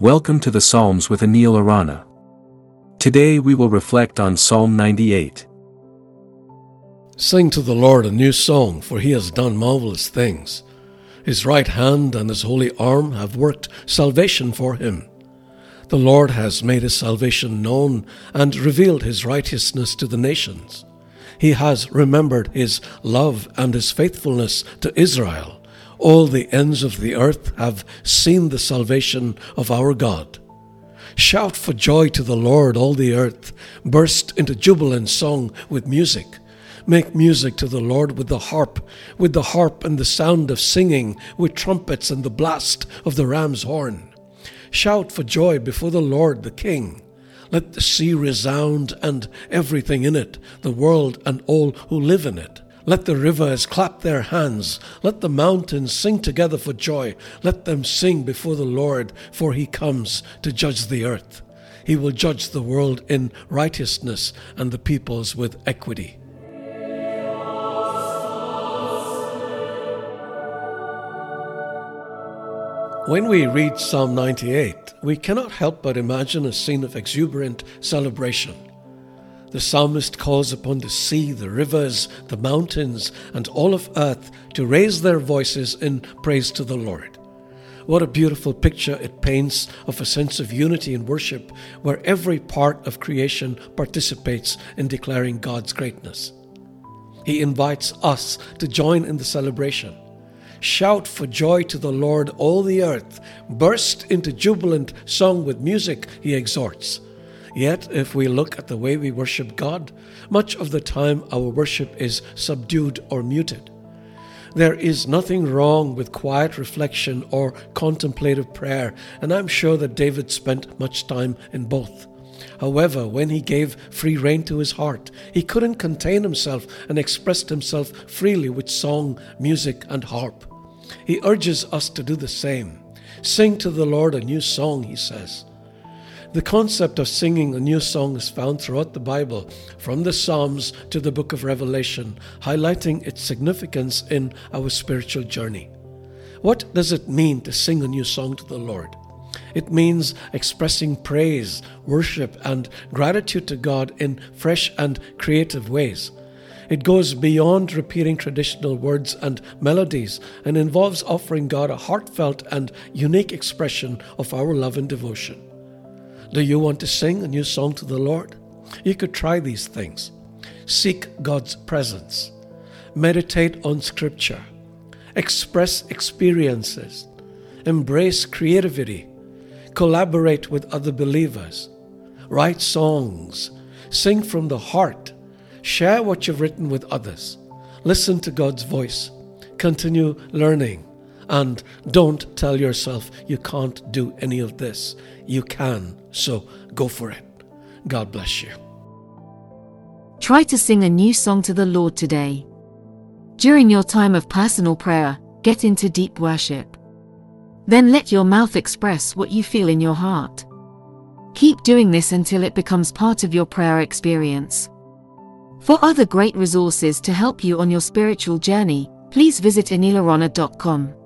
Welcome to the Psalms with Anil Arana. Today we will reflect on Psalm 98. Sing to the Lord a new song, for he has done marvelous things. His right hand and his holy arm have worked salvation for him. The Lord has made his salvation known and revealed his righteousness to the nations. He has remembered his love and his faithfulness to Israel. All the ends of the earth have seen the salvation of our God. Shout for joy to the Lord, all the earth. Burst into jubilant song with music. Make music to the Lord with the harp, with the harp and the sound of singing, with trumpets and the blast of the ram's horn. Shout for joy before the Lord the King. Let the sea resound and everything in it, the world and all who live in it. Let the rivers clap their hands. Let the mountains sing together for joy. Let them sing before the Lord, for he comes to judge the earth. He will judge the world in righteousness and the peoples with equity. When we read Psalm 98, we cannot help but imagine a scene of exuberant celebration. The psalmist calls upon the sea, the rivers, the mountains, and all of earth to raise their voices in praise to the Lord. What a beautiful picture it paints of a sense of unity in worship where every part of creation participates in declaring God's greatness. He invites us to join in the celebration. Shout for joy to the Lord, all the earth. Burst into jubilant song with music, he exhorts. Yet, if we look at the way we worship God, much of the time our worship is subdued or muted. There is nothing wrong with quiet reflection or contemplative prayer, and I'm sure that David spent much time in both. However, when he gave free rein to his heart, he couldn't contain himself and expressed himself freely with song, music, and harp. He urges us to do the same. Sing to the Lord a new song, he says. The concept of singing a new song is found throughout the Bible, from the Psalms to the book of Revelation, highlighting its significance in our spiritual journey. What does it mean to sing a new song to the Lord? It means expressing praise, worship, and gratitude to God in fresh and creative ways. It goes beyond repeating traditional words and melodies and involves offering God a heartfelt and unique expression of our love and devotion. Do you want to sing a new song to the Lord? You could try these things. Seek God's presence. Meditate on Scripture. Express experiences. Embrace creativity. Collaborate with other believers. Write songs. Sing from the heart. Share what you've written with others. Listen to God's voice. Continue learning. And don't tell yourself you can't do any of this. You can, so go for it. God bless you. Try to sing a new song to the Lord today. During your time of personal prayer, get into deep worship. Then let your mouth express what you feel in your heart. Keep doing this until it becomes part of your prayer experience. For other great resources to help you on your spiritual journey, please visit anilarana.com.